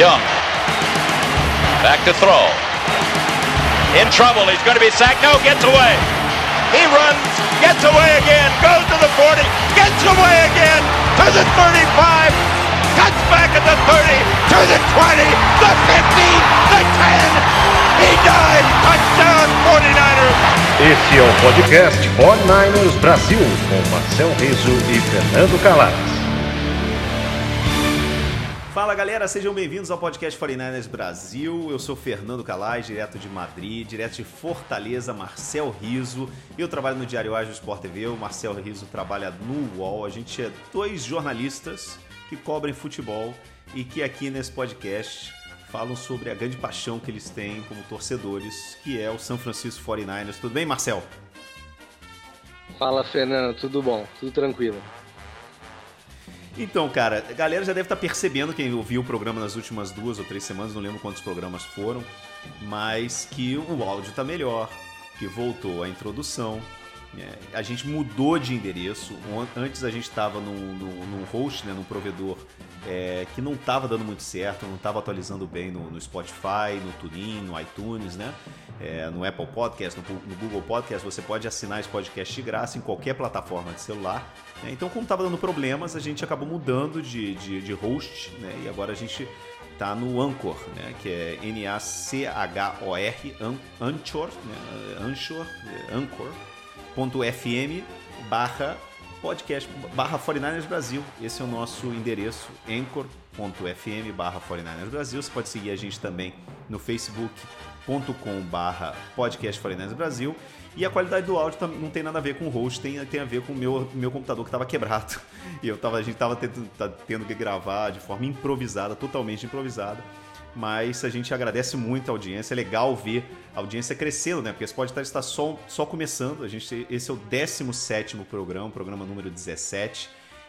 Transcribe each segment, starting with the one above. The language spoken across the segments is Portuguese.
Young. Back to throw. In trouble. He's going to be sacked. No, gets away. He runs, gets away again, goes to the 40, gets away again to the 35, cuts back at the 30, to the 20, the 15, the 10. He died. Touchdown 49ers. Esse é o podcast 49ers Brasil, com Marcel Riso e Fernando Calais. Galera, sejam bem-vindos ao podcast 49ers Brasil. Eu sou Fernando Calais, direto de Madrid, direto de Fortaleza, Marcel Riso. Eu trabalho no Diário Ágil Sport TV, o Marcel Riso trabalha no UOL. A gente é dois jornalistas que cobrem futebol e que aqui nesse podcast falam sobre a grande paixão que eles têm como torcedores, que é o São Francisco 49ers. Tudo bem, Marcel? Fala, Fernando, tudo bom? Tudo tranquilo. Então, cara, a galera já deve estar percebendo, quem ouviu o programa nas últimas duas ou três semanas, não lembro quantos programas foram, mas que o áudio está melhor, que voltou a introdução. É, a gente mudou de endereço. Antes a gente estava num, num, num, host, né, num provedor é, que não estava dando muito certo, não estava atualizando bem no, no, Spotify, no TuneIn, no iTunes, né? É, no Apple Podcast, no, no, Google Podcast. Você pode assinar esse podcast de graça em qualquer plataforma de celular. Né? Então, como estava dando problemas, a gente acabou mudando de, de, de host né? e agora a gente está no Anchor, né? que é N-A-C-H-O-R, Anchor, né? Anchor, é, Anchor.fm barra podcast barra 49ers Brasil. Esse é o nosso endereço, anchor.fm barra 49ers Brasil. Você pode seguir a gente também no facebook.com barra podcast 49ers Brasil. E a qualidade do áudio não tem nada a ver com o host, tem, tem a ver com o meu, meu computador que estava quebrado. E eu tava, a gente estava tendo, tá tendo que gravar de forma improvisada, totalmente improvisada mas a gente agradece muito a audiência. É legal ver a audiência crescendo, né? Porque esse podcast está só, só começando. A gente, esse é o 17 programa, programa número 17.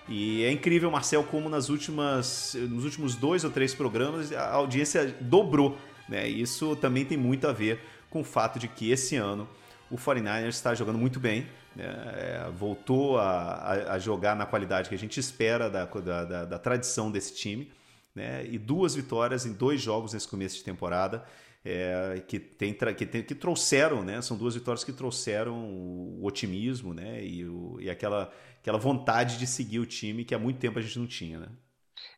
E é incrível, Marcel, como nas últimas, nos últimos dois ou três programas a audiência dobrou. Né? Isso também tem muito a ver com o fato de que esse ano o 49ers está jogando muito bem. Né? É, voltou a, a, a, jogar na qualidade que a gente espera da, da, da, tradição desse time né? E duas vitórias em dois jogos nesse começo de temporada. É, que, tem, que, tem, que trouxeram, né? São duas vitórias que trouxeram o otimismo, né? E, o, e aquela, aquela vontade de seguir o time que há muito tempo a gente não tinha, né?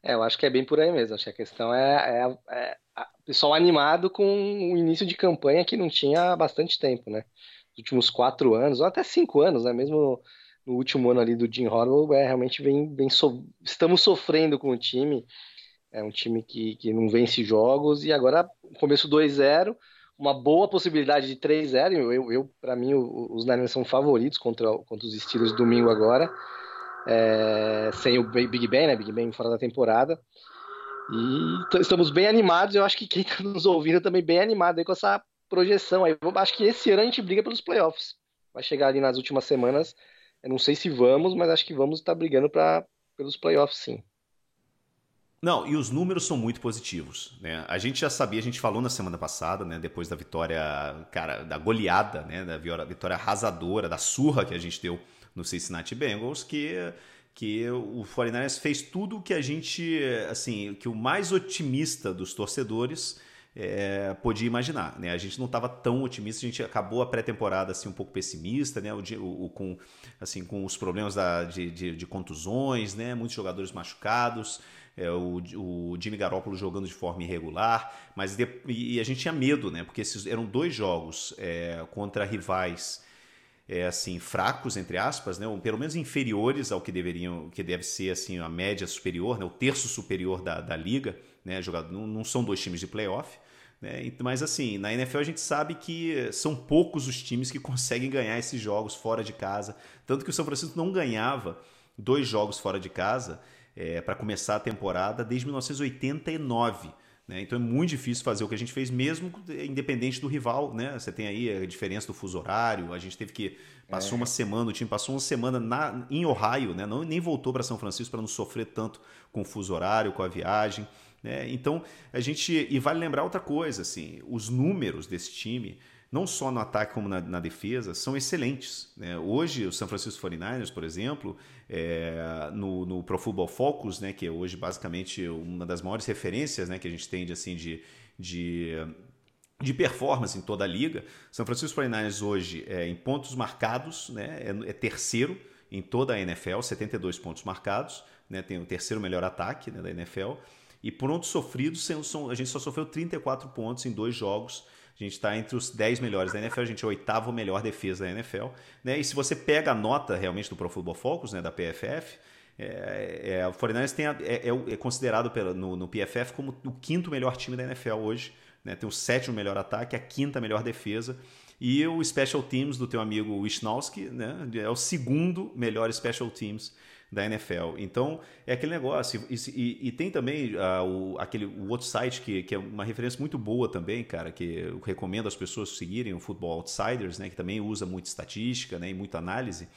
É, eu acho que é bem por aí mesmo. Acho que a questão é, é, é pessoal animado com o início de campanha que não tinha há bastante tempo, né? Os últimos quatro anos, ou até cinco anos, né? Mesmo no, último ano ali do Jim Harbaugh, é, realmente vem, vem so... estamos sofrendo com o time. É um time que, que não vence jogos e agora começo 2-0, uma boa possibilidade de 3-0. Eu, eu para mim, os Niners são favoritos contra, contra os Steelers domingo agora. É, sem o Big Ben, né? Big Ben fora da temporada. E estamos bem animados. Eu acho que quem está nos ouvindo também bem animado aí com essa projeção. Aí, eu acho que esse ano a gente briga pelos playoffs. Vai chegar ali nas últimas semanas. Eu não sei se vamos, mas acho que vamos estar brigando pra, pelos playoffs, sim. Não, e os números são muito positivos. Né? A gente já sabia, a gente falou na semana passada, né, depois da vitória, cara, da goleada, né, da vitória arrasadora, da surra que a gente deu no Cincinnati Bengals, que, que o 49ers fez tudo que a gente, assim, que o mais otimista dos torcedores é, podia imaginar. Né? A gente não estava tão otimista, a gente acabou a pré-temporada assim, um pouco pessimista, né? o, o, com, assim, com os problemas da, de, de, de contusões, né? muitos jogadores machucados é, o, o Jimmy Garoppolo jogando de forma irregular, mas de, e a gente tinha medo, né? Porque esses eram dois jogos é, contra rivais é, assim fracos entre aspas, né? Ou pelo menos inferiores ao que deveriam, que deve ser assim a média superior, né? O terço superior da, da liga, né? Jogado, não, não são dois times de playoff. Né? Mas assim, na NFL a gente sabe que são poucos os times que conseguem ganhar esses jogos fora de casa. Tanto que o São Francisco não ganhava dois jogos fora de casa é, para começar a temporada desde 1989. Né? Então é muito difícil fazer o que a gente fez, mesmo independente do rival. Né? Você tem aí a diferença do fuso horário. A gente teve que. Passou é. uma semana, o time passou uma semana na, em Ohio, né? Não, nem voltou para São Francisco para não sofrer tanto com o fuso horário, com a viagem. Né? Então, a gente. E vale lembrar outra coisa, assim, os números desse time não só no ataque como na, na defesa, são excelentes. Né? Hoje, o San Francisco 49ers, por exemplo, é, no, no Pro Football Focus, né, que é hoje basicamente uma das maiores referências né, que a gente tem de, assim, de, de de performance em toda a liga. São Francisco 49ers hoje é, em pontos marcados, né, é, é, terceiro em toda a NFL, 72 pontos marcados, né, tem o terceiro melhor ataque né, da NFL. E pontos sofridos, a gente só sofreu 34 pontos em dois jogos. A gente está entre os 10 melhores da NFL, a gente é o oitavo melhor defesa da NFL. Né? E se você pega a nota realmente do Pro Football Focus, né, da PFF, é, é, o 49ers tem a, é, é, é, considerado pela, no, no, PFF como o quinto melhor time da NFL hoje. Né? Tem o sétimo melhor ataque, a quinta melhor defesa. E o Special Teams do teu amigo Wisnowski né? é o segundo melhor Special Teams da NFL. Então, é aquele negócio. E, e, e tem também uh, o, aquele, o outro site que, que é uma referência muito boa também, cara, que eu recomendo as pessoas seguirem, o Football Outsiders, né, que também usa muita estatística né, e muita análise.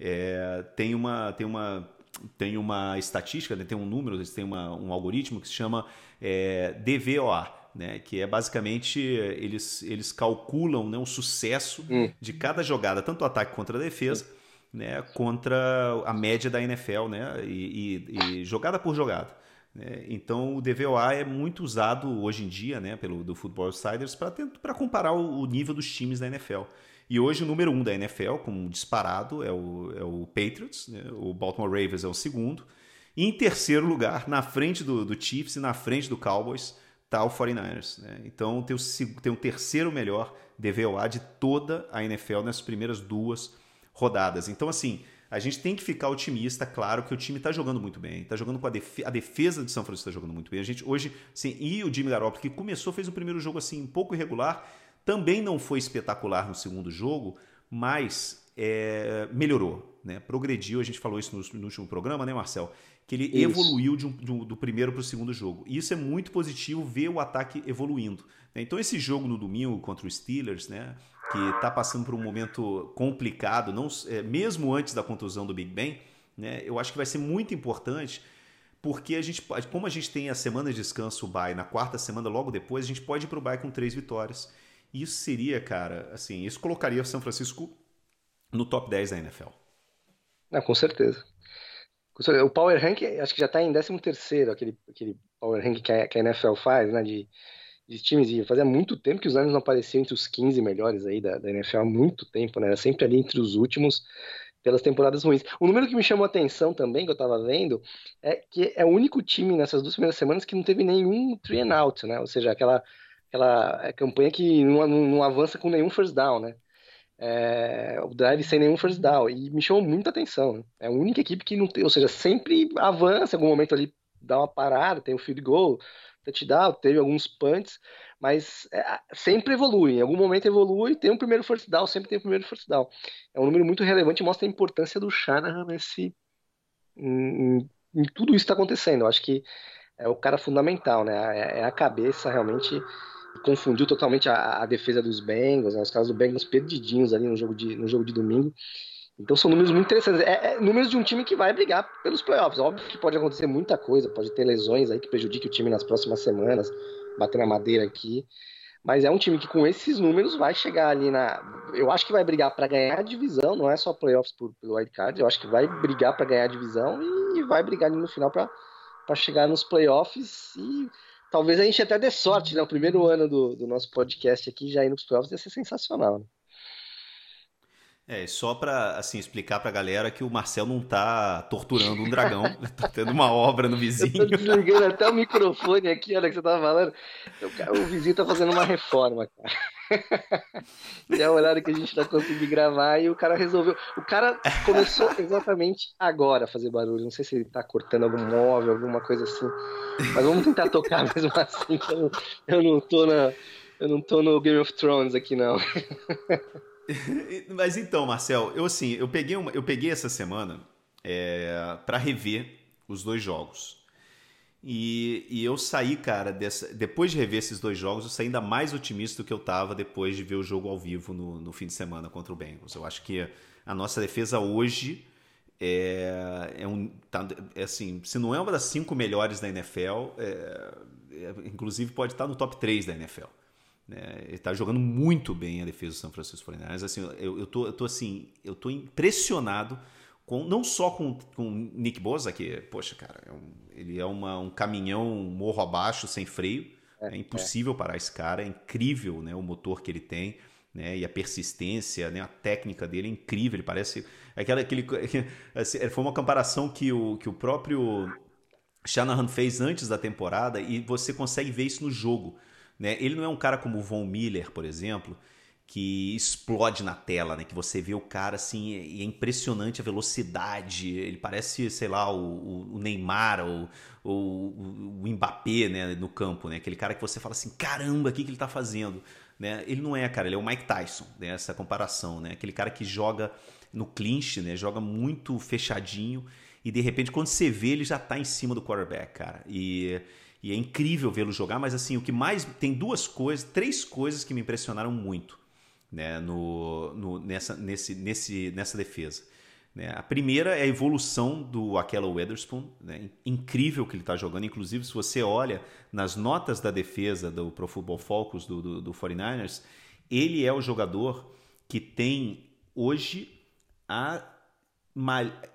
É, tem, uma, tem, uma, tem uma estatística, né, tem um número, tem uma, um algoritmo que se chama é, DVOA. Né, que é basicamente eles, eles calculam né, o sucesso hum. de cada jogada, tanto o ataque contra a defesa, né, contra a média da NFL, né, e, e, e jogada por jogada. Né? Então o DVOA é muito usado hoje em dia, né, pelo do Football Insiders para comparar o, o, nível dos times da NFL. E hoje o número um da NFL, como disparado, é o, é o Patriots, né? o Baltimore Ravens é o segundo. E em terceiro lugar, na frente do, do Chiefs e na frente do Cowboys, está o 49ers. Né? Então tem o, tem o terceiro melhor DVOA de toda a NFL nessas primeiras duas rodadas. Então, assim, a gente tem que ficar otimista, claro, que o time está jogando muito bem, está jogando com a, def a, defesa de São Francisco está jogando muito bem. A gente hoje, sim, e o Jimmy Garoppolo que começou, fez o primeiro jogo assim um pouco irregular, também não foi espetacular no segundo jogo, mas é, melhorou, né? Progrediu. A gente falou isso no, no último programa, né, Marcel? Que ele isso. evoluiu um, do, do primeiro para o segundo jogo. E isso é muito positivo ver o ataque evoluindo. Né? Então esse jogo no domingo contra os Steelers, né? Que está passando por um momento complicado, não, é, mesmo antes da contusão do Big Ben, né, eu acho que vai ser muito importante, porque a gente, como a gente tem a semana de descanso o bye na quarta semana logo depois, a gente pode ir para o bye com três vitórias. Isso seria, cara, assim, isso colocaria São Francisco no top 10 da NFL. Ah, com certeza. O Power Rank, acho que já está em 13 terceiro, aquele, aquele Power Rank que a, que a NFL faz, né, de de times, e fazia muito tempo que os Niners não apareciam entre os 15 melhores aí da, da NFL, há muito tempo, né? Era sempre ali entre os últimos pelas temporadas ruins. O número que me chamou a atenção também, que eu tava vendo, é que é o único time nessas duas primeiras semanas que não teve nenhum three and out, né? Ou seja, aquela, aquela campanha que não, não, não avança com nenhum first down, né? É, o drive sem nenhum first down. E me chamou muita atenção. Né? É a única equipe que não tem, ou seja, sempre avança, em algum momento ali dá uma parada, tem o um field goal, touchdown, teve alguns punts, mas é, sempre evolui. Em algum momento evolui, tem um primeiro first down, sempre tem um primeiro first down. É um número muito relevante e mostra a importância do Shanahan nesse. Em, em tudo isso que está acontecendo. Eu acho que é o cara fundamental, né? É, é a cabeça realmente confundiu totalmente a, a defesa dos Bengals, né? os caras do Bengals perdidinhos ali no jogo de, no jogo de domingo. Então são números muito interessantes. É, é, números de um time que vai brigar pelos playoffs. Óbvio que pode acontecer muita coisa, pode ter lesões aí que prejudiquem o time nas próximas semanas, bater na madeira aqui. Mas é um time que com esses números vai chegar ali na. Eu acho que vai brigar para ganhar a divisão, não é só playoffs por, pelo wildcard. Eu acho que vai brigar para ganhar a divisão e, e vai brigar ali no final para chegar nos playoffs. E talvez a gente até dê sorte, né? O primeiro ano do, do nosso podcast aqui já ir nos playoffs ia ser sensacional. Né? É, só para assim, explicar pra galera que o Marcel não tá torturando um dragão, ele tá tendo uma obra no vizinho. Eu tô desligando até o microfone aqui, olha que você tava falando. O, vizinho tá fazendo uma reforma, cara. E é o horário que a gente tá conseguindo gravar e o cara resolveu. O cara começou exatamente agora a fazer barulho. Não sei se ele tá cortando algum móvel, alguma coisa assim. Mas vamos tentar tocar mesmo assim, eu não, eu não tô na. Eu não tô no Game of Thrones aqui, não. Mas então, Marcel, eu assim, eu peguei, uma, eu peguei essa semana é, para rever os dois jogos. E, e, eu saí, cara, dessa, depois de rever esses dois jogos, eu saí ainda mais otimista do que eu estava depois de ver o jogo ao vivo no, no, fim de semana contra o Bengals. Eu acho que a nossa defesa hoje é, é um. Tá, é assim, se não é uma das cinco melhores da NFL, é, é, inclusive pode estar no top 3 da NFL. Né? Ele está jogando muito bem a defesa do San Francisco 49ers. Assim, eu, eu, tô, eu tô assim, eu tô impressionado com, não só com, com Nick Bosa, que, poxa, cara, é um, ele é uma, um caminhão morro abaixo, sem freio. É, é impossível é. parar esse cara, é incrível né, o motor que ele tem. Né, e a persistência, né, a técnica dele é incrível. Ele parece. Aquela, aquele, assim, foi uma comparação que o, que o próprio Shanahan fez antes da temporada e você consegue ver isso no jogo. Né? Ele não é um cara como o Von Miller, por exemplo, que explode na tela, né? Que você vê o cara assim, e é impressionante a velocidade. Ele parece, sei lá, o, o Neymar ou o, o, Mbappé, né? No campo, né? Aquele cara que você fala assim, caramba, o que, que ele tá fazendo? Né? Ele não é, cara, ele é o Mike Tyson, né? Essa comparação, né? Aquele cara que joga no clinch, né? Joga muito fechadinho e de repente quando você vê ele já tá em cima do quarterback, cara. E e é incrível vê-lo jogar, mas assim, o que mais. Tem duas coisas, três coisas que me impressionaram muito né, no, no, nessa, nesse, nesse, nessa defesa. Né? A primeira é a evolução do Aquela Weatherspoon, né? incrível que ele está jogando. Inclusive, se você olha nas notas da defesa do Pro Football Focus do, do, do 49ers, ele é o jogador que tem hoje a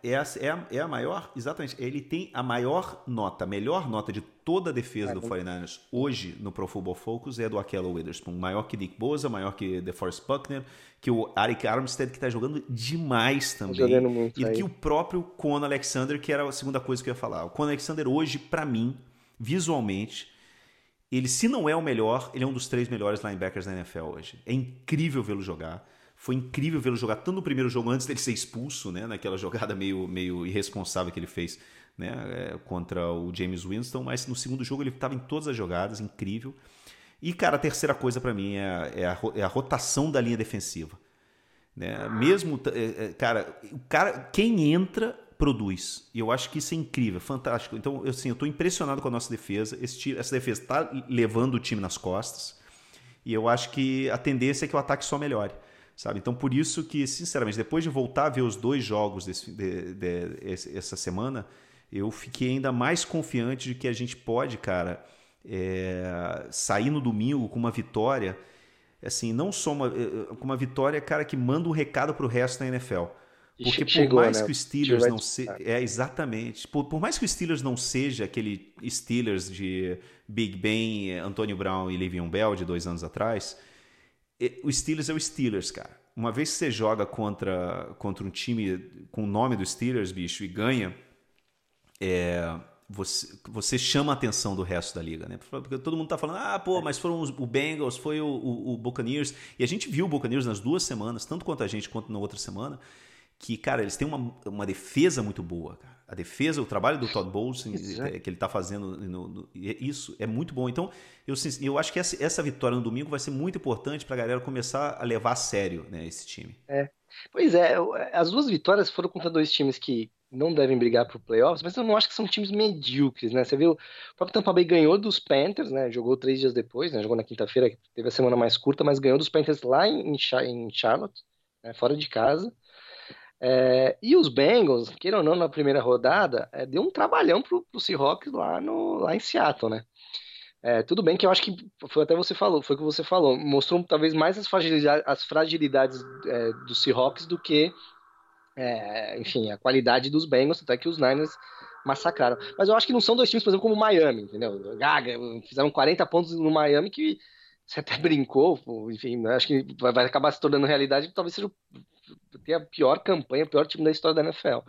é a, é, a, é a maior, exatamente, ele tem a maior nota, a melhor nota de toda a defesa é, do 49ers hoje no Pro Football Focus é do Aquelo Witherspoon, maior que Nick Bosa, maior que DeForest Buckner, que o Arik Armstead que está jogando demais também, tá jogando muito e aí. que o próprio Con Alexander, que era a segunda coisa que eu ia falar. O Con Alexander hoje, para mim, visualmente, ele se não é o melhor, ele é um dos três melhores linebackers da NFL hoje. É incrível vê-lo jogar. Foi incrível vê-lo jogar tanto no primeiro jogo antes dele ser expulso, né, naquela jogada meio, meio irresponsável que ele fez né, é, contra o James Winston, mas no segundo jogo ele estava em todas as jogadas, incrível. E, cara, a terceira coisa para mim é, é, a, é a rotação da linha defensiva. Né? Mesmo, é, é, cara, o cara, quem entra produz. E eu acho que isso é incrível, fantástico. Então, assim, eu estou impressionado com a nossa defesa. Esse, essa defesa está levando o time nas costas. E eu acho que a tendência é que o ataque só melhore sabe? Então por isso que, sinceramente, depois de voltar a ver os dois jogos desse, de, de, de, essa semana, eu fiquei ainda mais confiante de que a gente pode, cara, é, sair no domingo com uma vitória, assim, não só uma, é, com uma vitória, cara, que manda um recado para o resto da NFL. Porque por Chegou, mais né? que o Steelers não seja. É, exatamente. Por, por, mais que o Steelers não seja aquele Steelers de Big Ben, Antônio Brown e Le'Veon Bell de dois anos atrás, o Steelers é o Steelers, cara. Uma vez que você joga contra, contra um time com o nome do Steelers, bicho, e ganha, é, você, você chama a atenção do resto da liga, né? Porque todo mundo tá falando, ah, pô, mas foram os, o Bengals, foi o, o, o Buccaneers. E a gente viu o Buccaneers nas duas semanas, tanto quanto a gente quanto na outra semana, que, cara, eles têm uma, uma defesa muito boa, cara a defesa, o trabalho do Todd Bowles é. que ele está fazendo, no, no, isso é muito bom. Então, eu, eu acho que essa, essa vitória no domingo vai ser muito importante para a galera começar a levar a sério né, esse time. É. Pois é, as duas vitórias foram contra dois times que não devem brigar para o playoffs, mas eu não acho que são times medíocres, né? Você viu, o próprio Tampa Bay ganhou dos Panthers, né? Jogou três dias depois, né? Jogou na quinta-feira, teve a semana mais curta, mas ganhou dos Panthers lá em, em Charlotte, né? fora de casa. É, e os Bengals, queiram ou não, na primeira rodada, é, deu um trabalhão pro, pro Seahawks lá, no, lá em Seattle, né? É, tudo bem que eu acho que foi até você falou, foi o que você falou, mostrou talvez mais as fragilidades, as fragilidades é, do Seahawks do que, é, enfim, a qualidade dos Bengals, até que os Niners massacraram. Mas eu acho que não são dois times, por exemplo, como o Miami, entendeu? Gaga, fizeram 40 pontos no Miami que você até brincou, enfim, acho que vai acabar se tornando realidade, talvez seja ter a pior campanha, o pior time da história da NFL.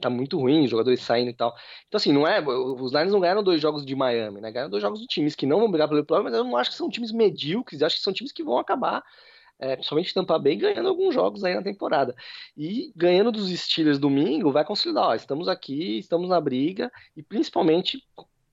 Tá muito ruim, os jogadores saindo e tal. Então, assim, não é. Os Lions não ganharam dois jogos de Miami, né? Ganharam dois jogos de times que não vão brigar pelo playoff, mas eu não acho que são times medíocres, acho que são times que vão acabar. É, principalmente Tampa Bay ganhando alguns jogos aí na temporada. E ganhando dos Steelers domingo, vai consolidar, ó, estamos aqui, estamos na briga, e principalmente,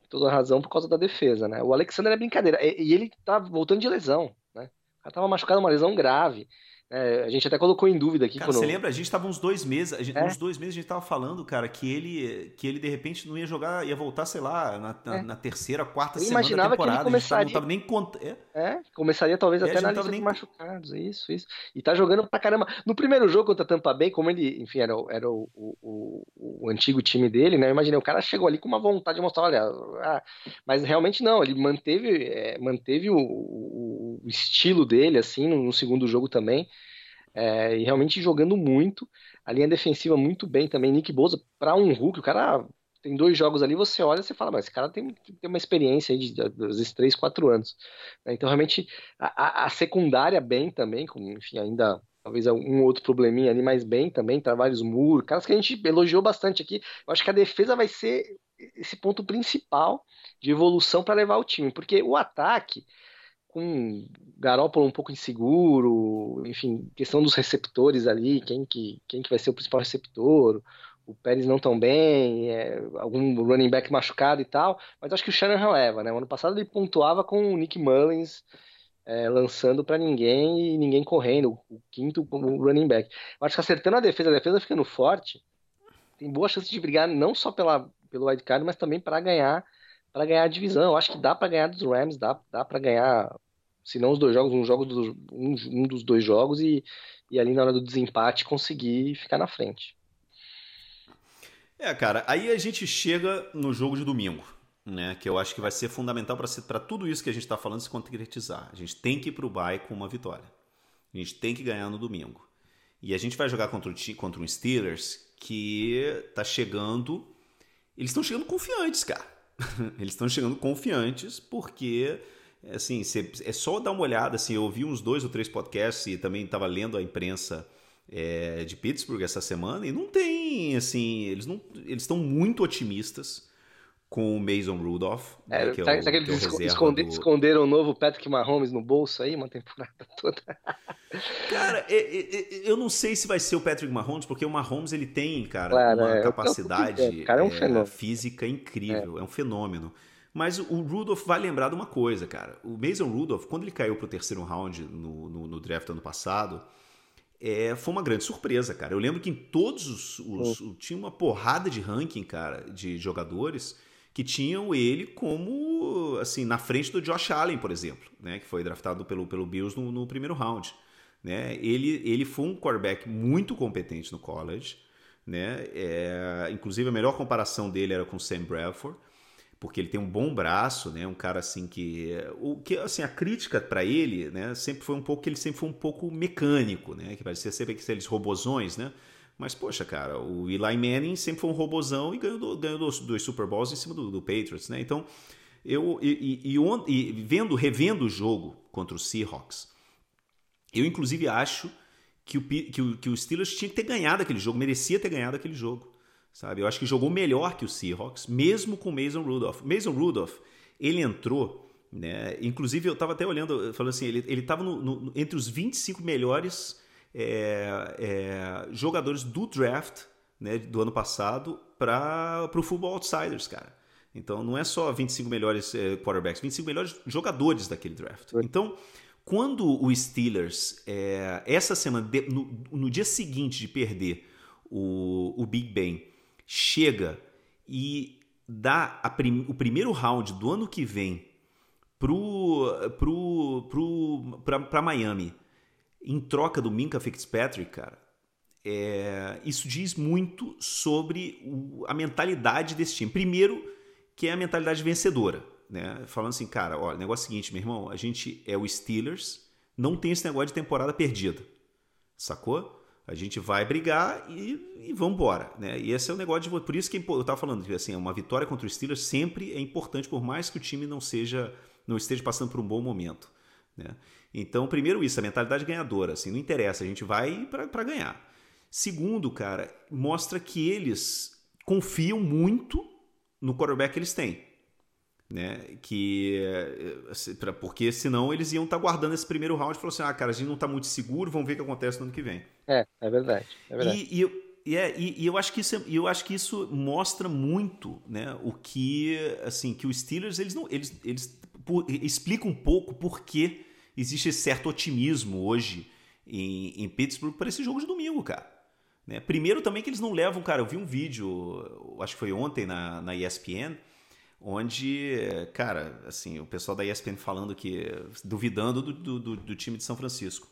toda razão, por causa da defesa, né? O Alexander é brincadeira, e, ele tá voltando de lesão, né? O cara tava machucado, uma lesão grave. É, a gente até colocou em dúvida aqui. Cara, quando... você lembra? A gente estava uns dois meses, gente, é. uns dois meses a gente estava falando, cara, que ele, que ele de repente não ia jogar, ia voltar, sei lá, na, na, é. na terceira, quarta Eu semana da temporada. Que ele começaria... não tava nem cont... é. é, começaria talvez é, até na lista nem... de machucados, isso, isso. E tá jogando pra caramba. No primeiro jogo contra Tampa Bay, como ele, enfim, era, era o, o, o, o antigo time dele, né? Eu imaginei, o cara chegou ali com uma vontade de mostrar, olha, ah, mas realmente não, ele manteve, é, manteve o, o o estilo dele, assim, no, no segundo jogo também. É, e realmente jogando muito. A linha defensiva muito bem também. Nick Bosa, para um Hulk, o cara tem dois jogos ali, você olha e fala, mas esse cara tem, tem uma experiência de, de 3, 4 anos. Então, realmente, a, a, secundária bem também, com, enfim, ainda talvez um outro probleminha ali, mas bem também, vários muros, caras que a gente elogiou bastante aqui. Eu acho que a defesa vai ser esse ponto principal de evolução para levar o time, porque o ataque com Garópolo um pouco inseguro, enfim, questão dos receptores ali, quem que, quem que vai ser o principal receptor, o Pérez não tão bem, é, algum running back machucado e tal, mas acho que o Shanahan leva, né? O ano passado ele pontuava com o Nick Mullins é, lançando para ninguém e ninguém correndo, o quinto running back. Eu acho que acertando a defesa, a defesa ficando forte, tem boa chance de brigar não só pela, pelo wildcard, mas também para ganhar para ganhar a divisão. Eu acho que dá para ganhar dos Rams, dá, dá para ganhar, se não os dois jogos, um, jogo dos, um, um dos dois jogos e, e ali na hora do desempate conseguir ficar na frente. É, cara, aí a gente chega no jogo de domingo, né? Que eu acho que vai ser fundamental para tudo isso que a gente está falando se concretizar. A gente tem que ir para o bye com uma vitória. A gente tem que ganhar no domingo. E a gente vai jogar contra o, contra um Steelers que tá chegando. Eles estão chegando confiantes, cara. eles estão chegando confiantes porque assim, é só dar uma olhada, assim, eu ouvi uns dois ou três podcasts e também estava lendo a imprensa é, de Pittsburgh essa semana e não tem, assim, eles não, eles estão muito otimistas com o Mason Rudolph. É, né, que é será, que eles é esconde, do... esconderam o novo Patrick Mahomes no bolso aí uma temporada toda? Cara, é, é, eu não sei se vai ser o Patrick Mahomes, porque o Mahomes ele tem, cara, claro, uma capacidade cara, um física incrível, é. um fenômeno. Mas o Rudolph vai lembrar de uma coisa, cara. O Mason Rudolph, quando ele caiu pro terceiro round no, no, no draft ano passado, é, foi uma grande surpresa, cara. Eu lembro que em todos os, os oh. tinha uma porrada de ranking, cara, de jogadores que tinham ele como assim na frente do Josh Allen, por exemplo, né, que foi draftado pelo, pelo Bills no, no primeiro round. Né? Ele, ele foi um quarterback muito competente no college, né? É, inclusive a melhor comparação dele era com Sam Bradford porque ele tem um bom braço, né? Um cara assim que o que assim a crítica para ele, né? Sempre foi um pouco que ele sempre foi um pouco mecânico, né? Que parecia sempre aqueles robozões, né? Mas poxa, cara, o Eli Manning sempre foi um robozão e ganhou, ganhou dois, dois Super Bowls em cima do, do Patriots, né? Então eu e, e, e, vendo revendo o jogo contra o Seahawks, eu inclusive acho que o, que o, que o Steelers tinha que ter ganhado aquele jogo, merecia ter ganhado aquele jogo sabe? Eu acho que jogou melhor que o Seahawks, mesmo com Mason Rudolph. Mason Rudolph, ele entrou, né? Inclusive eu estava até olhando, falando assim, ele ele estava entre os 25 melhores é, é, jogadores do draft, né, do ano passado para o Football Outsiders, cara. Então não é só 25 melhores é, quarterbacks, 25 melhores jogadores daquele draft. Então quando o Steelers, é, essa semana, no, no, dia seguinte de perder o, o Big Ben, chega e dá prim, o primeiro round do ano que vem pro, pro, pro, pra, pra Miami em troca do Minka Fitzpatrick, cara, é, isso diz muito sobre o, a mentalidade desse time. Primeiro, que é a mentalidade vencedora. Né? Falando assim, cara, olha, negócio é o seguinte, meu irmão, a gente é o Steelers, não tem esse negócio de temporada perdida. Sacou? A gente vai brigar e, e vamos embora, né? E esse é o negócio de por isso que eu estava falando que assim, uma vitória contra o Steelers sempre é importante por mais que o time não seja não esteja passando por um bom momento, né? Então, primeiro isso, a mentalidade ganhadora, assim, não interessa, a gente vai para ganhar. Segundo, cara, mostra que eles confiam muito no quarterback que eles têm né? Que assim, porque senão eles iam estar tá guardando esse primeiro round e falou assim: ah, cara, a gente não está muito seguro, vamos ver o que acontece no ano que vem. É, é verdade. É verdade. E, e, é, e, e eu acho que isso, é, eu acho que isso mostra muito, né? O que assim que os Steelers eles não eles, eles por, explicam um pouco por que existe certo otimismo hoje em, em Pittsburgh para esse jogo de domingo, cara. Né? Primeiro também que eles não levam, cara. Eu vi um vídeo, acho que foi ontem na, na ESPN onde, cara, assim, o pessoal da ESPN falando que, duvidando do, do, do, time de São Francisco.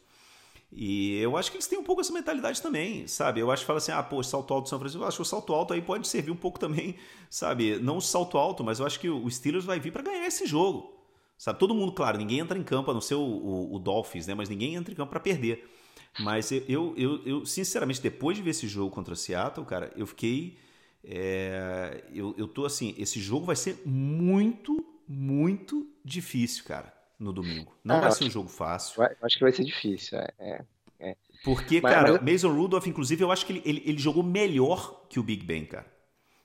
E eu acho que eles têm um pouco essa mentalidade também, sabe? Eu acho que fala assim, ah, pô, salto alto do São Francisco, eu acho que o salto alto aí pode servir um pouco também, sabe? Não o salto alto, mas eu acho que o Steelers vai vir para ganhar esse jogo, Sabe? Todo mundo, claro, ninguém entra em campo, a não ser o, o, o Dolphins, né? Mas ninguém entra em campo para perder. Mas eu, eu, eu, sinceramente, depois de ver esse jogo contra o Seattle, cara, eu fiquei. É, eu, eu tô assim, esse jogo vai ser muito, muito difícil, cara, no domingo. Não ah, vai ser um jogo fácil. acho que vai ser difícil, é. é, é. Porque, mas, cara, mas... Mason Rudolph, inclusive, eu acho que ele, ele, ele jogou melhor que o Big Ben, cara.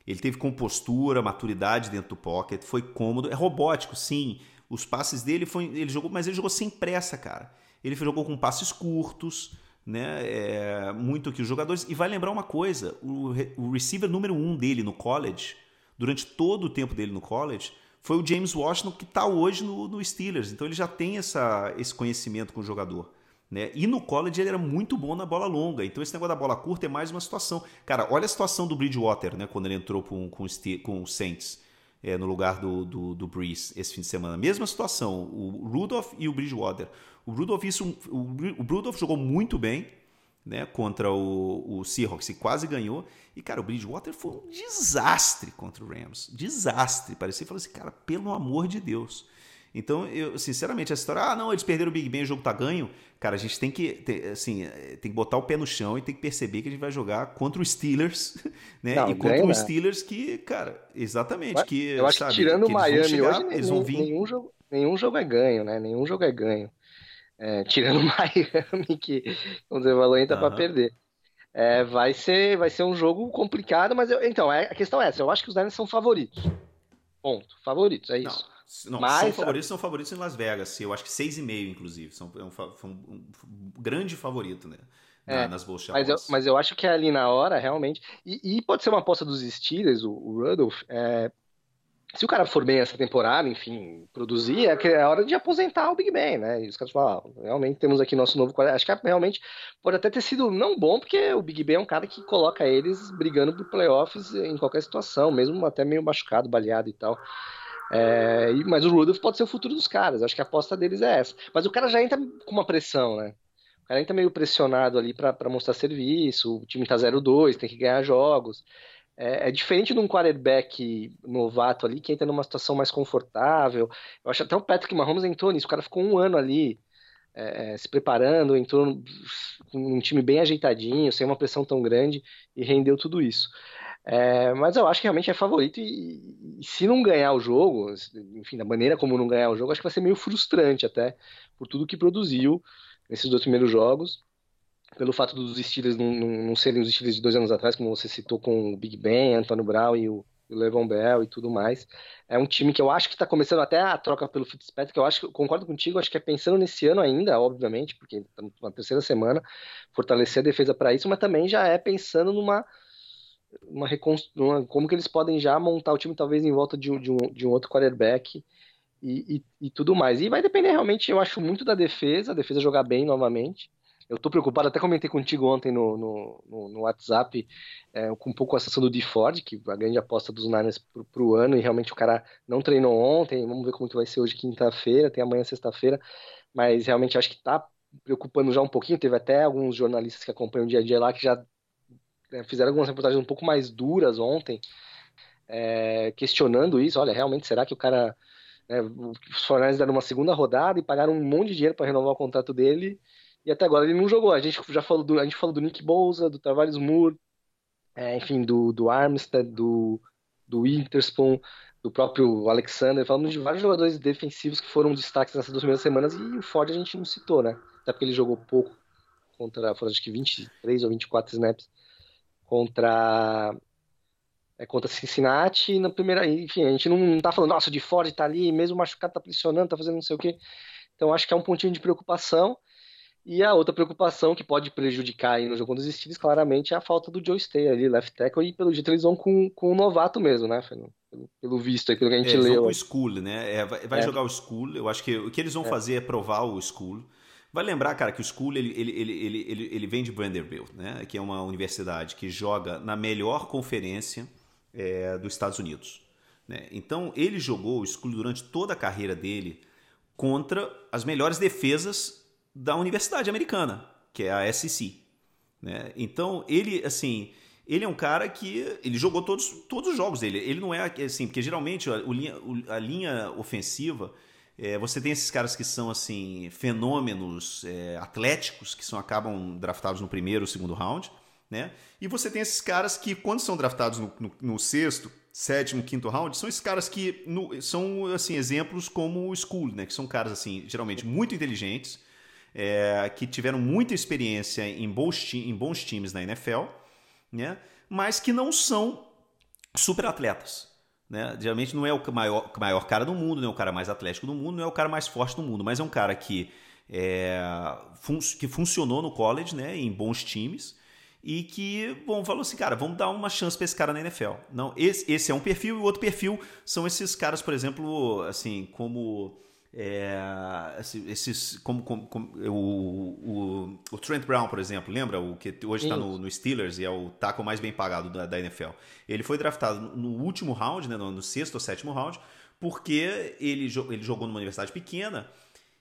Ele teve compostura, maturidade dentro do pocket, foi cômodo. É robótico, sim. Os passes dele foi, ele jogou, mas ele jogou sem pressa, cara. Ele jogou com passes curtos, né? É, muito que os jogadores. E vai lembrar uma coisa: o, o receiver número um dele no college, durante todo o tempo dele no college, foi o James Washington que está hoje no, no, Steelers. Então ele já tem essa, esse conhecimento com o jogador. Né? E no college ele era muito bom na bola longa. Então esse negócio da bola curta é mais uma situação. Cara, olha a situação do Bridgewater, né? Quando ele entrou com, com, com o Saints é, no lugar do, do, do Breeze esse fim de semana. Mesma situação, o Rudolph e o Bridgewater. O Rudolph, isso, o, o Rudolph jogou muito bem né, contra o, o Seahawks e quase ganhou. E, cara, o Bridgewater foi um desastre contra o Rams. Desastre. Parecia falou assim, cara, pelo amor de Deus. Então, eu, sinceramente, essa história, ah, não, eles perderam o Big Ben, o jogo tá ganho. Cara, a gente tem que, assim, tem que botar o pé no chão e tem que perceber que a gente vai jogar contra os Steelers, né? Não, e contra os Steelers que, cara, exatamente, que, eu acho sabe, que tirando o Miami chegar, hoje, eles vão vir... nenhum jogo, nenhum jogo é ganho, né? Nenhum jogo é ganho. É, tirando o Miami, que, como você falou, entra uhum. para perder. É, vai, ser, vai ser um jogo complicado, mas eu, então, é, a questão é essa: eu acho que os Niners são favoritos. Ponto. Favoritos, é isso. Não, não mas, são favoritos, são favoritos em Las Vegas. Eu acho que 6,5, inclusive. São, é um, um, um, grande favorito, né? é, nas bolsas mas eu, mas eu acho que é ali na hora, realmente. E, e pode ser uma aposta dos Steelers, o, o Rudolph, é, se o cara for bem essa temporada, enfim, produzir, é, é hora de aposentar o Big Ben, né? E os caras falam, ah, realmente temos aqui nosso novo Acho que é, realmente pode até ter sido não bom, porque o Big Ben é um cara que coloca eles brigando por playoffs em qualquer situação, mesmo até meio machucado, baleado e tal. É, mas o Rudolph pode ser o futuro dos caras. Acho que a aposta deles é essa. Mas o cara já entra com uma pressão, né? O cara entra meio pressionado ali para mostrar serviço. O time tá 0-2, tem que ganhar jogos. É, é, diferente de um quarterback novato ali que entra numa situação mais confortável. Eu acho até o Patrick Mahomes entrou nisso. O cara ficou um ano ali é, é se preparando, entrou com um time bem ajeitadinho, sem uma pressão tão grande e rendeu tudo isso. É, mas eu acho que realmente é favorito e, e, se não ganhar o jogo, enfim, da maneira como não ganhar o jogo, acho que vai ser meio frustrante até por tudo que produziu nesses dois primeiros jogos pelo fato dos Steelers não, não, não, serem os Steelers de dois anos atrás, como você citou com o Big Ben, Antônio Brown e o, o Levon Bell e tudo mais. É um time que eu acho que está começando até a troca pelo Fitzpatrick, eu acho concordo contigo, acho que é pensando nesse ano ainda, obviamente, porque estamos na terceira semana, fortalecer a defesa para isso, mas também já é pensando numa uma reconstrução, como que eles podem já montar o time talvez em volta de, de, um, de um outro quarterback e, e, e, tudo mais. E vai depender realmente, eu acho, muito da defesa, a defesa jogar bem novamente. Eu tô preocupado, até comentei contigo ontem no, no, no, WhatsApp, é, com um pouco a situação do D Ford, que a grande aposta dos Niners pro, pro ano, e realmente o cara não treinou ontem, vamos ver como que vai ser hoje quinta-feira, tem amanhã sexta-feira, mas realmente acho que tá preocupando já um pouquinho, teve até alguns jornalistas que acompanham o dia a dia lá que já fizeram algumas reportagens um pouco mais duras ontem, é, questionando isso, olha, realmente, será que o cara... Né, os Fornais deram uma segunda rodada e pagaram um monte de dinheiro para renovar o contrato dele e até agora ele não jogou. A gente já falou do, a gente falou do Nick Bouza, do Tavares Moore, é, enfim, do, do Armstead, do, do Winterspoon, do próprio Alexander. Falamos de vários jogadores defensivos que foram destaques nessas duas primeiras semanas e o Ford a gente não citou, né? Até porque ele jogou pouco contra, foram acho que 23 ou 24 snaps contra é, contra Cincinnati na primeira, enfim, a gente não, tá falando, nossa, o de Ford tá ali, mesmo machucado, tá pressionando, tá fazendo não sei o quê. Então acho que é um pontinho de preocupação. E a outra preocupação que pode prejudicar aí no jogo dos Steelers, claramente, é a falta do Joe Stay ali, left tackle, e pelo jeito eles vão com, com o novato mesmo, né, Pelo, pelo visto aí, pelo que a gente é, eles leu. Vão com o School, né? É, vai, vai é. jogar o School, eu acho que o que eles vão é. fazer é provar o School. Vai lembrar, cara, que o School ele, ele, ele, ele, ele, vem de Vanderbilt, né? Que é uma universidade que joga na melhor conferência é, dos Estados Unidos. Né? Então, ele jogou o School durante toda a carreira dele contra as melhores defesas da universidade americana, que é a SEC. Né? Então, ele, assim, ele é um cara que ele jogou todos, todos os jogos dele. Ele não é assim, porque geralmente a, a linha ofensiva É, você tem esses caras que são assim fenômenos é, atléticos que são acabam draftados no primeiro, segundo round, né? E você tem esses caras que quando são draftados no, no, no sexto, sétimo, quinto round, são esses caras que no, são assim exemplos como o School, né? Que são caras assim geralmente muito inteligentes, é, que tiveram muita experiência em bons, em bons times na NFL, né? Mas que não são super atletas. Né? Geralmente não é o maior, maior cara do mundo, não é o cara mais atlético do mundo, não é o cara mais forte do mundo, mas é um cara que, é, fun que funcionou no college, né, em bons times, e que, bom, falou assim, cara, vamos dar uma chance para esse cara na NFL. Não, esse, esse é um perfil, e o outro perfil são esses caras, por exemplo, assim, como é, esses, como, como, como o, o, o, Trent Brown, por exemplo, lembra? O que hoje está no, no, Steelers e é o taco mais bem pagado da, da, NFL. Ele foi draftado no último round, né, no, no sexto ou sétimo round, porque ele, ele jogou numa universidade pequena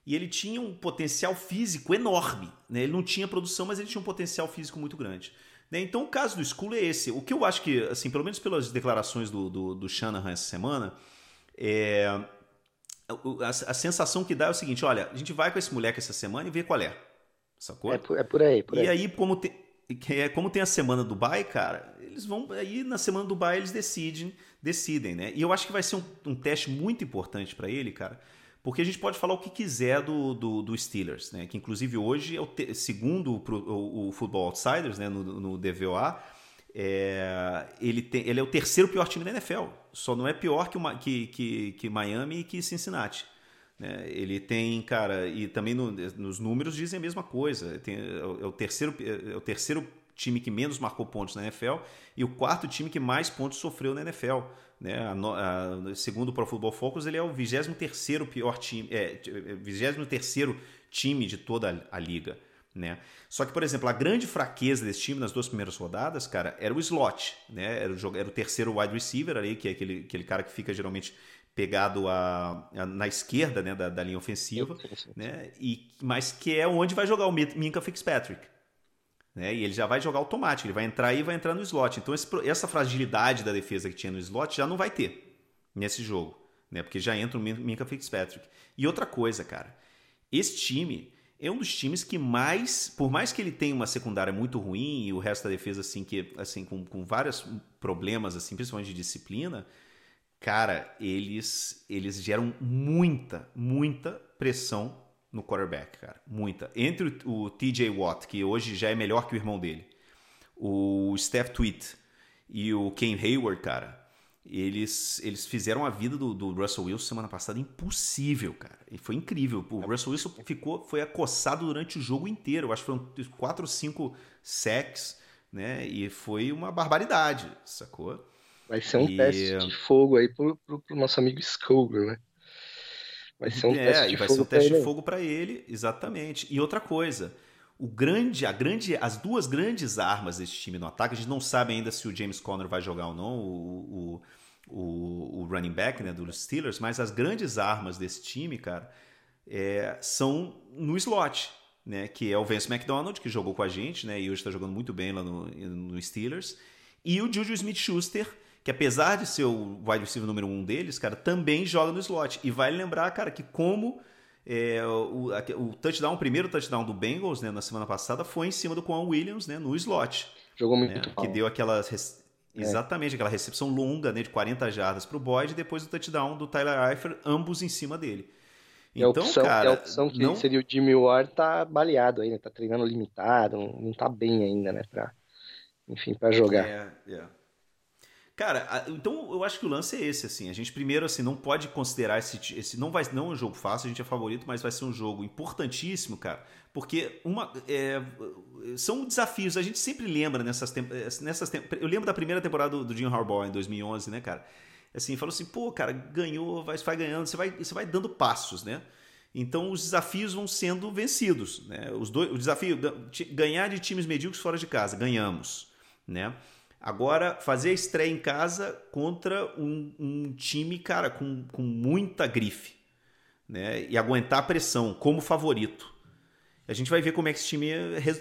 e ele tinha um potencial físico enorme. Né? Ele não tinha produção, mas ele tinha um potencial físico muito grande. Né? Então o caso do School é esse. O que eu acho que, assim, pelo menos pelas declarações do, do, do Shanahan essa semana, é, a, a, sensação que dá é o seguinte: olha, a gente vai com esse moleque essa semana e vê qual é. Sacou? É por, é por aí, por e aí. aí, como tem, é, como tem a semana do Dubai, cara, eles vão. Aí na semana do Dubai eles decidem, decidem, né? E eu acho que vai ser um, um teste muito importante para ele, cara. Porque a gente pode falar o que quiser do, do, do Steelers, né? Que inclusive hoje é o te, segundo o, o, o Football Outsiders, né? No, no DVOA, é, ele, tem, ele é o terceiro pior time da NFL. Só não é pior que, uma, que, que, que Miami e que Cincinnati. Né? Ele tem, cara, e também no, nos números dizem a mesma coisa. Tem, é, o, é, terceiro, é o terceiro time que menos marcou pontos na NFL e o quarto time que mais pontos sofreu na NFL. Né? A, a, segundo o Pro Football Focus, ele é o 23 pior time, é, 23 time de toda a liga. Né? Só que, por exemplo, a grande fraqueza desse time nas duas primeiras rodadas, cara, era o slot, né? Era o, era o terceiro wide receiver ali, que é aquele, aquele cara que fica geralmente pegado a, a na esquerda né, da, da linha ofensiva, né? E, mas que é onde vai jogar o Minka Fitzpatrick. Né? E ele já vai jogar automático, ele vai entrar e vai entrar no slot. Então esse, essa fragilidade da defesa que tinha no slot já não vai ter nesse jogo, né? Porque já entra o Minka Fitzpatrick. E outra coisa, cara, esse time é um dos times que mais, por mais que ele tenha uma secundária muito ruim e o resto da defesa assim que assim com, com vários problemas assim, principalmente de disciplina, cara, eles eles geram muita, muita pressão no quarterback, cara, muita. Entre o, o TJ Watt, que hoje já é melhor que o irmão dele, o Steph Tweet e o Ken Hayward, cara, eles, eles fizeram a vida do, do, Russell Wilson semana passada impossível, cara. E foi incrível. O Russell Wilson ficou, foi acossado durante o jogo inteiro. Eu acho que foram quatro ou cinco sacks, né? E foi uma barbaridade, sacou? Vai ser um e... teste de fogo aí pro, pro, pro nosso amigo Skoger, né? Vai ser um é, teste de vai fogo ser um teste de fogo para ele, exatamente. E outra coisa, o grande, a grande, as duas grandes armas desse time no ataque, a gente não sabe ainda se o James Conner vai jogar ou não, o, o, o, running back né, dos Steelers, mas as grandes armas desse time, cara, é, são no slot, né, que é o Vance McDonald, que jogou com a gente, né, e hoje está jogando muito bem lá no, no Steelers, e o Juju Smith-Schuster, que apesar de ser o wide receiver número um deles, cara, também joga no slot. E vai lembrar, cara, que como é, o, o, touchdown, o primeiro touchdown do Bengals né, na semana passada foi em cima do Quan Williams né, no slot. Jogou muito né, Que deu aquela. É. Exatamente, aquela recepção longa né, de 40 jardas para o Boyd e depois o touchdown do Tyler Eifert, ambos em cima dele. Então, a opção, cara, a opção que não... seria o Jimmy Ward tá baleado ainda, tá treinando limitado, não, não tá bem ainda, né, pra, enfim, para jogar. É, é. Cara, então eu acho que o lance é esse, assim. A gente primeiro, assim, não pode considerar esse. esse não vai não é um jogo fácil, a gente é favorito, mas vai ser um jogo importantíssimo, cara. Porque uma, é, são desafios. A gente sempre lembra nessas, nessas. Eu lembro da primeira temporada do, do Jim Harbaugh em 2011, né, cara? Assim, falou assim, pô, cara, ganhou, vai, vai ganhando, você vai, você vai dando passos, né? Então os desafios vão sendo vencidos, né? Os dois, o desafio ganhar de times medíocres fora de casa, ganhamos, né? Agora, fazer a estreia em casa contra um, um time, cara, com, com muita grife. Né? E aguentar a pressão como favorito. A gente vai ver como é que esse time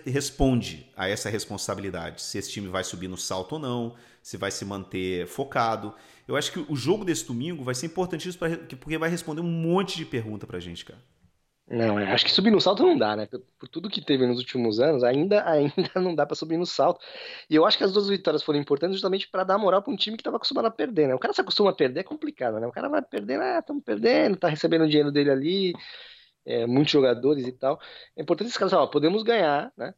responde a essa responsabilidade. Se esse time vai subir no salto ou não, se vai se manter focado. Eu acho que o jogo desse domingo vai ser importantíssimo pra, porque vai responder um monte de pergunta pra gente, cara. Não, é, acho que subir no salto não dá, né? Por, por tudo que teve nos últimos anos, ainda, ainda não dá para subir no salto. E eu acho que as duas vitórias foram importantes justamente para dar moral para um time que estava acostumado a perder, né? O cara se acostuma a perder é complicado, né? O cara vai perder, ah, estamos perdendo, tá recebendo o dinheiro dele ali, é, muitos jogadores e tal. É importante esses caras, ó, podemos ganhar, né?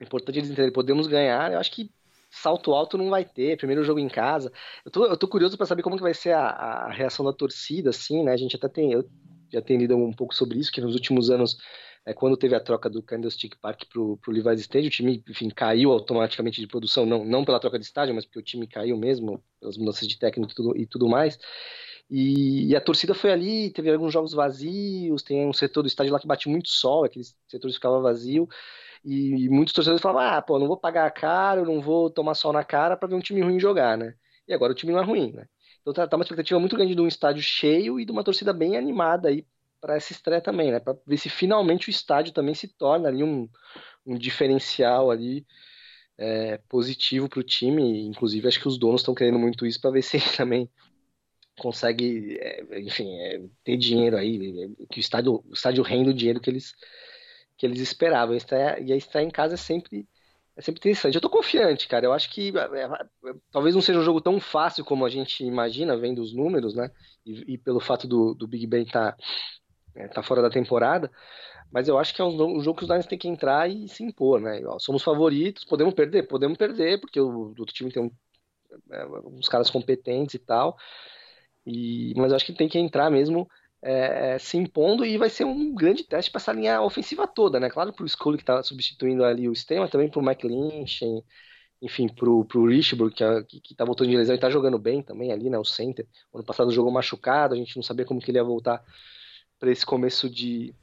É importante eles entenderem, podemos ganhar. Eu acho que salto alto não vai ter, primeiro jogo em casa. Eu tô, eu tô curioso para saber como que vai ser a, a, reação da torcida, assim, né? A gente até tem, eu já tenho lido um pouco sobre isso, que nos últimos anos, é, quando teve a troca do Candlestick Park pro, pro Levi's Stadium, o time, enfim, caiu automaticamente de produção, não, não pela troca de estádio, mas porque o time caiu mesmo, pelas mudanças de técnico e tudo, e tudo mais. E, e, a torcida foi ali, teve alguns jogos vazios, tem um setor do estádio lá que bate muito sol, aqueles setores ficavam vazio. E, e muitos torcedores falavam: ah, pô, não vou pagar caro, não vou tomar sol na cara para ver um time ruim jogar, né? E agora o time não é ruim, né? Então tá, tá uma expectativa muito grande de um estádio cheio e de uma torcida bem animada aí para essa estreia também, né? Para ver se finalmente o estádio também se torna ali um, um diferencial ali é, positivo para o time. Inclusive, acho que os donos estão querendo muito isso para ver se ele também consegue, é, enfim, é, ter dinheiro aí, que o estádio, o estádio renda o dinheiro que eles, que eles esperavam. E a estreia em casa é sempre, é sempre interessante. Eu tô confiante, cara. Eu acho que é, é, talvez não seja um jogo tão fácil como a gente imagina, vendo os números, né? E, e pelo fato do, do Big Ben tá, é, tá fora da temporada. Mas eu acho que é um, jogo que os Niners têm que entrar e se impor, né? Ó, somos favoritos, podemos perder? Podemos perder, porque o, o outro time tem um, é, uns caras competentes e tal. E, mas eu acho que tem que entrar mesmo é, é se impondo e vai ser um grande teste para essa linha ofensiva toda, né? Claro para o Scully que está substituindo ali o Stem, também para o Mike Lynch, enfim, para o Richburg que, é, que, que tá voltando de lesão e está jogando bem também ali, né? O center. Ano passado jogou machucado, a gente não sabia como que ele ia voltar para esse começo de,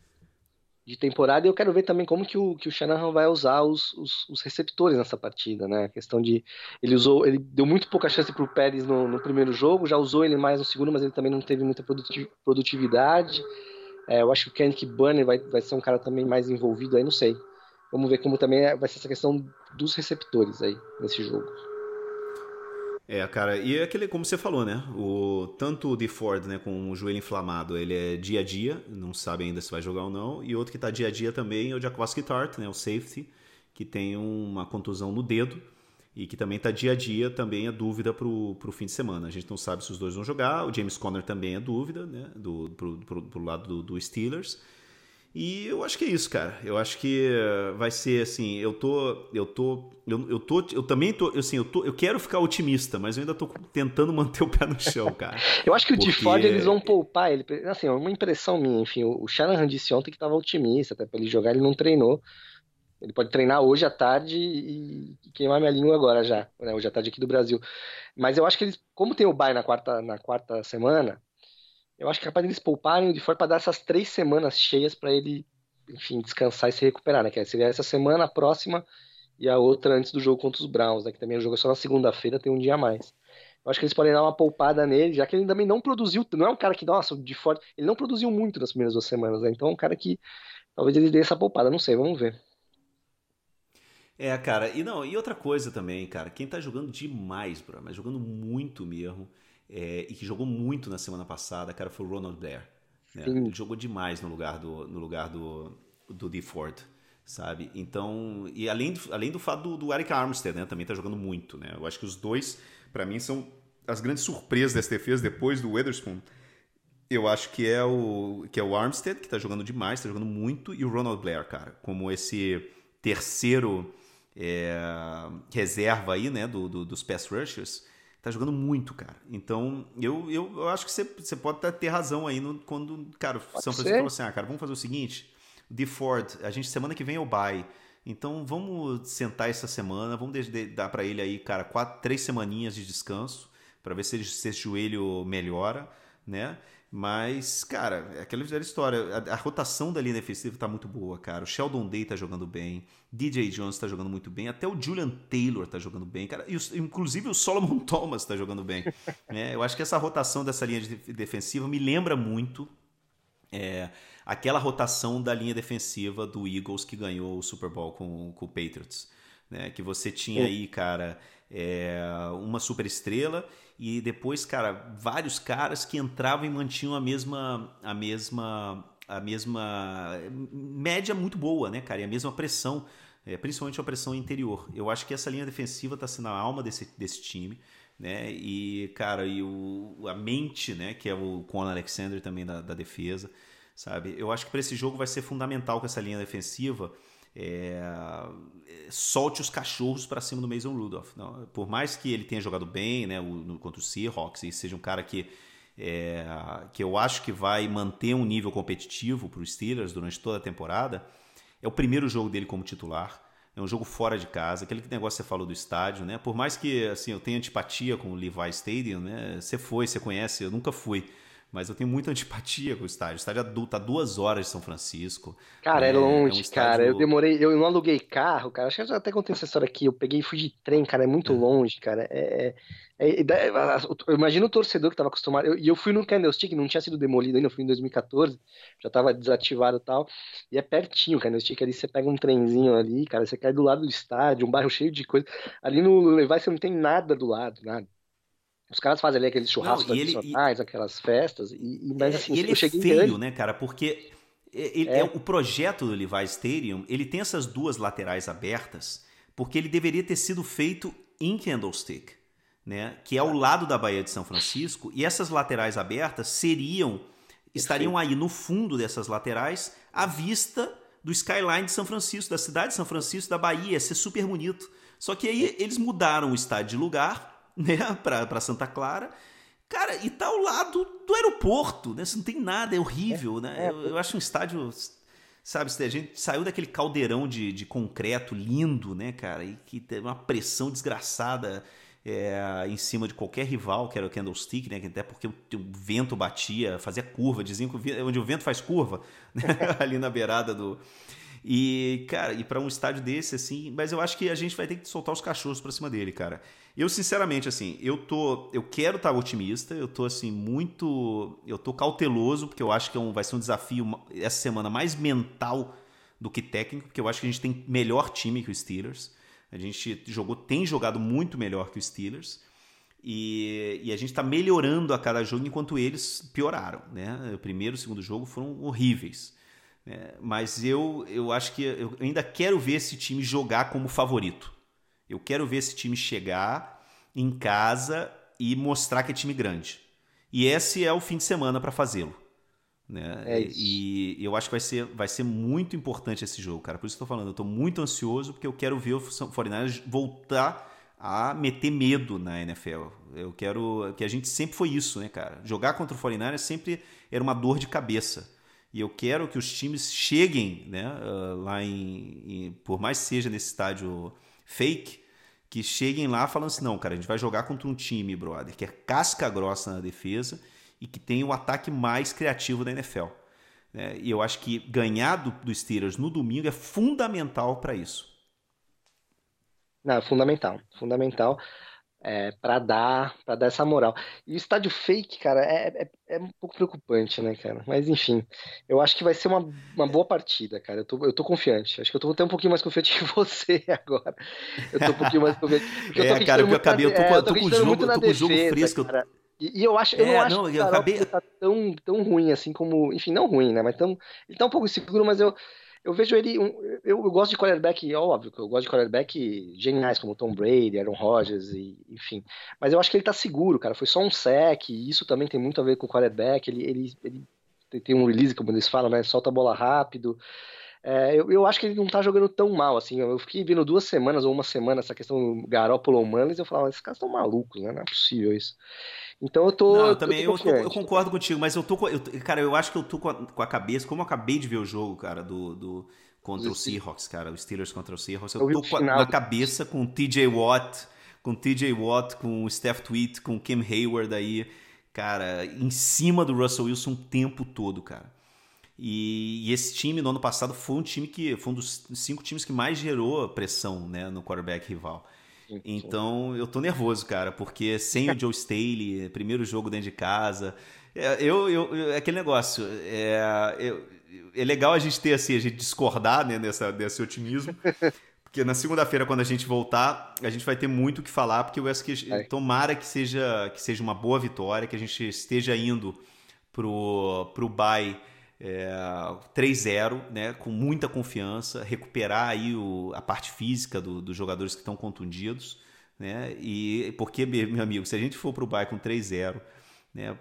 de temporada. E eu quero ver também como que o, que o Shanahan vai usar os, os, os receptores nessa partida, né? A questão de. Ele usou. Ele deu muito pouca chance para o Pérez no, no, primeiro jogo, já usou ele mais no segundo, mas ele também não teve muita produtividade. É, eu acho que o Kendrick Bunny vai, vai ser um cara também mais envolvido aí, não sei. Vamos ver como também é, vai ser essa questão dos receptores aí nesse jogo. É, cara, e é aquele, como você falou, né? O, tanto o de Ford, né, com o joelho inflamado, ele é dia a dia, não sabe ainda se vai jogar ou não. E outro que tá dia a dia também é o Jacoski Tart, né, o safety, que tem uma contusão no dedo e que também tá dia a dia, também é dúvida pro, pro fim de semana. A gente não sabe se os dois vão jogar. O James Conner também é dúvida, né, do, pro, pro, pro lado do, do Steelers. E eu acho que é isso, cara. Eu acho que vai ser assim, eu tô eu tô eu, eu tô eu também tô, assim, eu tô eu quero ficar otimista, mas eu ainda tô tentando manter o pé no chão, cara. eu acho que o porque... Ford eles vão poupar ele, assim, é uma impressão minha, enfim, o Shanahan disse ontem que tava otimista, até para ele jogar, ele não treinou. Ele pode treinar hoje à tarde e queimar minha língua agora já, né? hoje à tarde aqui do Brasil. Mas eu acho que eles, como tem o bye na quarta na quarta semana, eu acho que é capaz deles pouparem o de fora para dar essas três semanas cheias para ele, enfim, descansar e se recuperar, né? Que seria essa semana, a próxima e a outra antes do jogo contra os Browns, né? Que também o jogo é só na segunda-feira, tem um dia a mais. Eu acho que eles podem dar uma poupada nele, já que ele também não produziu, não é um cara que, nossa, de fora, ele não produziu muito nas primeiras duas semanas, né? Então é um cara que talvez eles dêem essa poupada, não sei, vamos ver. É, cara, e não, e outra coisa também, cara, quem tá jogando demais, bro, mas jogando muito mesmo, é, e que jogou muito na semana passada, cara, foi o Ronald Blair. Né? Ele jogou demais no lugar do, no lugar do, do D. Ford, sabe? Então, e além do, além do fato do, do Eric Armstead, né? Também tá jogando muito, né? Eu acho que os dois, para mim, são as grandes surpresas dessa defesa depois do Witherspoon. Eu acho que é o que é o Armstead, que tá jogando demais, tá jogando muito, e o Ronald Blair, cara, como esse terceiro é, reserva aí, né, do, do, dos pass rushers, tá jogando muito, cara. Então, eu, eu, eu acho que você, você pode ter razão aí no, quando, cara, pode São Francisco falou assim: ah, cara, vamos fazer o seguinte: o De Ford, a gente semana que vem é o bye. Então vamos sentar essa semana, vamos dar para ele aí, cara, quatro, três semaninhas de descanso para ver se, ele, se esse joelho melhora, né? Mas, cara, é aquela história. A, a, rotação da linha defensiva tá muito boa, cara. O Sheldon Day tá jogando bem. DJ Jones tá jogando muito bem. Até o Julian Taylor tá jogando bem, cara. E inclusive o Solomon Thomas tá jogando bem. é, eu acho que essa rotação dessa linha de defensiva me lembra muito é, aquela rotação da linha defensiva do Eagles que ganhou o Super Bowl com, com o Patriots. Né? Que você tinha aí, cara, é, uma super estrela e depois, cara, vários caras que entravam e mantinham a mesma, a mesma, a mesma média muito boa, né, cara? E a mesma pressão, é, principalmente a pressão interior. Eu acho que essa linha defensiva está sendo a alma desse, desse time né? E, cara, e o, a mente, né? Que é o Conor Alexander também da, da defesa, sabe? Eu acho que para esse jogo vai ser fundamental que essa linha defensiva é, solte os cachorros para cima do Mason Rudolph. Não, por mais que ele tenha jogado bem, né? O, contra o Seahawks e seja um cara que é, que eu acho que vai manter um nível competitivo para os Steelers durante toda a temporada. É o primeiro jogo dele como titular. É um jogo fora de casa, aquele negócio que você falou do estádio, né? Por mais que assim eu tenha antipatia com o Levi Stadium, né? Você foi, você conhece, eu nunca fui. Mas eu tenho muita antipatia com o estádio. O estádio adulto, tá duas horas de São Francisco. Cara, é, é longe, é um estádio... cara. Eu demorei, eu não aluguei carro, cara. Acho que eu até contei essa história aqui. Eu peguei e fui de trem, cara. É muito é. longe, cara. É, é, é eu imagino o torcedor que tava acostumado. E eu, eu, fui no Candlestick, não tinha sido demolido ainda. Eu fui em 2014, já tava desativado e tal. E é pertinho o Candlestick ali. Você pega um trenzinho ali, cara. Você cai do lado do estádio, um bairro cheio de coisa. Ali no Levi você não tem nada do lado, nada. Os caras fazem ali aqueles churrascos não, tradicionais, ele, aquelas festas, e, e mas assim, ele eu é feio, né, cara? Porque ele, é. é. o projeto do Levi Stadium, ele tem essas duas laterais abertas, porque ele deveria ter sido feito em Candlestick, né? Que é ao lado da Baía de São Francisco, e essas laterais abertas seriam estariam aí no fundo dessas laterais à vista do skyline de São Francisco, da cidade de São Francisco, da Bahia, ia ser super bonito. Só que aí eles mudaram o estádio de lugar né, para Santa Clara. Cara, e tá ao lado do aeroporto, né? Você não tem nada, é horrível, é, né? É, eu, eu, acho um estádio, sabe, a gente saiu daquele caldeirão de, de concreto lindo, né, cara? E que teve uma pressão desgraçada é, em cima de qualquer rival, que era o Candlestick, né? Até porque o, o vento batia, fazia curva, diziam que o, onde o vento faz curva, né? ali na beirada do, e, cara, e para um estádio desse, assim, mas eu acho que a gente vai ter que soltar os cachorros pra cima dele, cara. Eu, sinceramente, assim, eu tô. Eu quero estar tá otimista, eu tô, assim, muito. Eu tô cauteloso, porque eu acho que é um, vai ser um desafio essa semana mais mental do que técnico, porque eu acho que a gente tem melhor time que o Steelers. A gente jogou, tem jogado muito melhor que o Steelers. E, e, a gente está melhorando a cada jogo enquanto eles pioraram. Né? O primeiro e o segundo jogo foram horríveis. É, mas eu, eu acho que eu ainda quero ver esse time jogar como favorito. Eu quero ver esse time chegar em casa e mostrar que é time grande. E esse é o fim de semana para fazê-lo. Né? É e, eu acho que vai ser, vai ser muito importante esse jogo, cara. Por isso que eu tô falando, eu tô muito ansioso porque eu quero ver o 49ers voltar a meter medo na NFL. Eu quero que a gente sempre foi isso, né, cara? Jogar contra o 49ers sempre era uma dor de cabeça. E eu quero que os times cheguem né, uh, lá em, em, Por mais seja nesse estádio fake, que cheguem lá falando assim: não, cara, a gente vai jogar contra um time, brother, que é casca grossa na defesa e que tem o ataque mais criativo da NFL. É, e eu acho que ganhar do, do Steelers no domingo é fundamental para isso. Não, é fundamental. Fundamental é, para dar para dar essa moral. E o estádio fake, cara, é, é, é, um pouco preocupante, né, cara? Mas enfim, eu acho que vai ser uma, uma boa partida, cara. Eu tô, eu tô confiante. Acho que eu tô até um pouquinho mais confiante que você agora. Eu tô um pouquinho mais confiante. É, cara, porque eu acabei, eu tô, é, eu tô, com o jogo, eu tô com o jogo fresco. Cara. E, e, eu acho, eu é, não acho não, que o acabei... tá tão, tão ruim assim como, enfim, não ruim, né? Mas tão, ele tá um pouco inseguro, mas eu eu vejo ele. Um, eu, eu, gosto de quarterback, óbvio, que eu gosto de quarterback geniais, como Tom Brady, Aaron Rodgers, e, enfim. Mas eu acho que ele tá seguro, cara. Foi só um sec, e isso também tem muito a ver com o quarterback. Ele, ele, ele tem um release, como eles falam, né? Solta a bola rápido. É, eu, eu, acho que ele não tá jogando tão mal, assim. Eu fiquei vendo duas semanas ou uma semana essa questão Garoppolo ou Mullins, eu falava, esses caras estão malucos, né? Não é possível isso. Então eu tô. Não, eu também eu, eu, eu, concordo contigo, mas eu tô. Eu, cara, eu acho que eu tô com a, com a, cabeça, como eu acabei de ver o jogo, cara, do. do contra o Seahawks, cara, o Steelers contra o Seahawks, eu, tô com a, na cabeça com o TJ Watt, com o TJ Watt, com o Steph Tweet, com o Kim Hayward aí, cara, em cima do Russell Wilson o tempo todo, cara. E, e, esse time no ano passado foi um time que foi um dos cinco times que mais gerou pressão né, no quarterback rival. Então eu tô nervoso, cara, porque sem o Joe Staley, primeiro jogo dentro de casa. É, eu, eu, é aquele negócio. É, eu, é legal a gente ter assim, a gente discordar né, nessa, desse otimismo. Porque na segunda-feira, quando a gente voltar, a gente vai ter muito o que falar, porque eu acho que é. tomara que seja, que seja uma boa vitória, que a gente esteja indo pro, pro bye é, 3-0, né, com muita confiança, recuperar aí o, a parte física do, dos jogadores que estão contundidos, né, e porque, meu amigo, se a gente for pro bye com 3-0, né,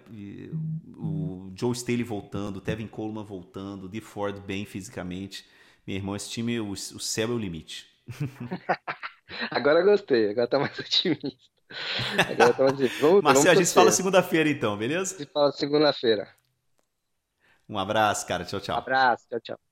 o Joe Staley voltando, o Tevin Coleman voltando, o Ford bem fisicamente, meu irmão, esse time, o, o céu é o limite. agora gostei, agora tá mais otimista. Agora tá mais... Vamos, Marcelo, vamos a gente fala segunda-feira então, beleza? A gente fala segunda-feira. Um abraço, cara. Tchau, tchau. Um abraço. Tchau, tchau.